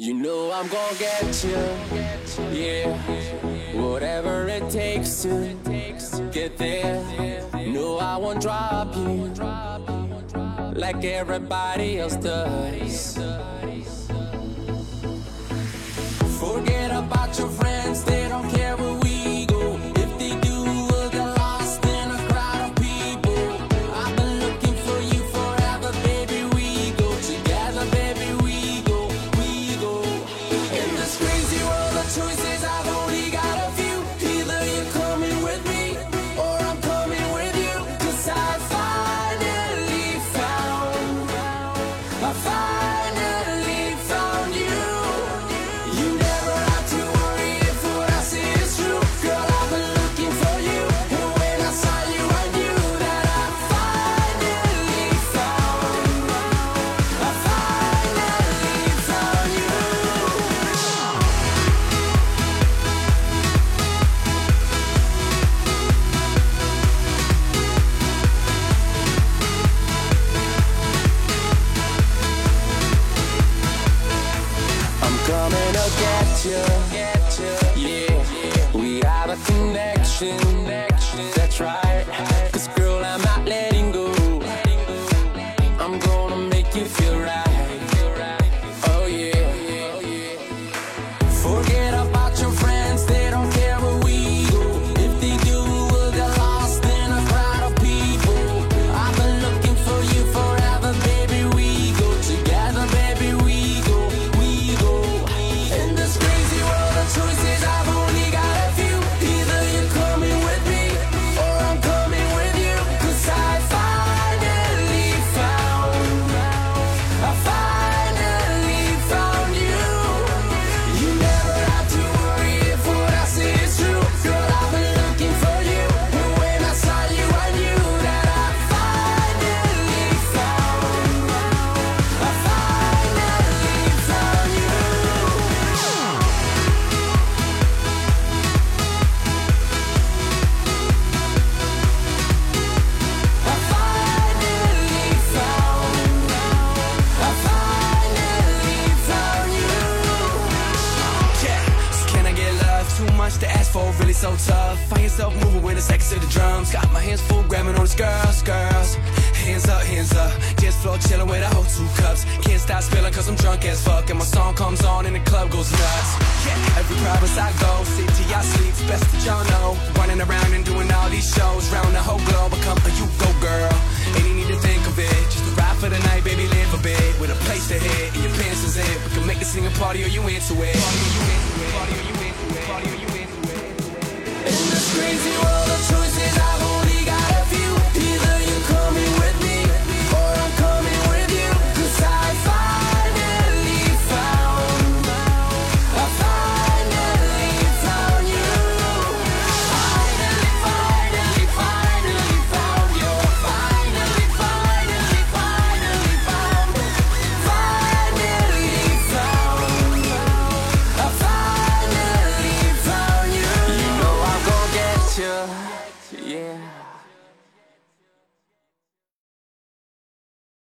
You know I'm gonna get you, yeah. Whatever it takes to get there. No, I won't drop you like everybody else does. Get you. Yeah, we have a connection. Much to ask for, really so tough. Find yourself moving with the seconds to the drums. Got my hands full, grabbing on these girls, girls. Hands up, hands up. Dance floor chilling with a whole two cups. Can't stop spilling cause I'm drunk as fuck. And my song comes on and the club goes nuts. Yeah, every province I go, city I sleep, best that y'all know. Running around and doing all these shows. Round the whole globe, I come, for you go, girl. Ain't you need to think of it. Just a ride for the night, baby, live a bit. With a place to hit and your pants is in. We can make this thing a party or you into it. Party or you into it. Party or you into it. In this crazy world of choices, I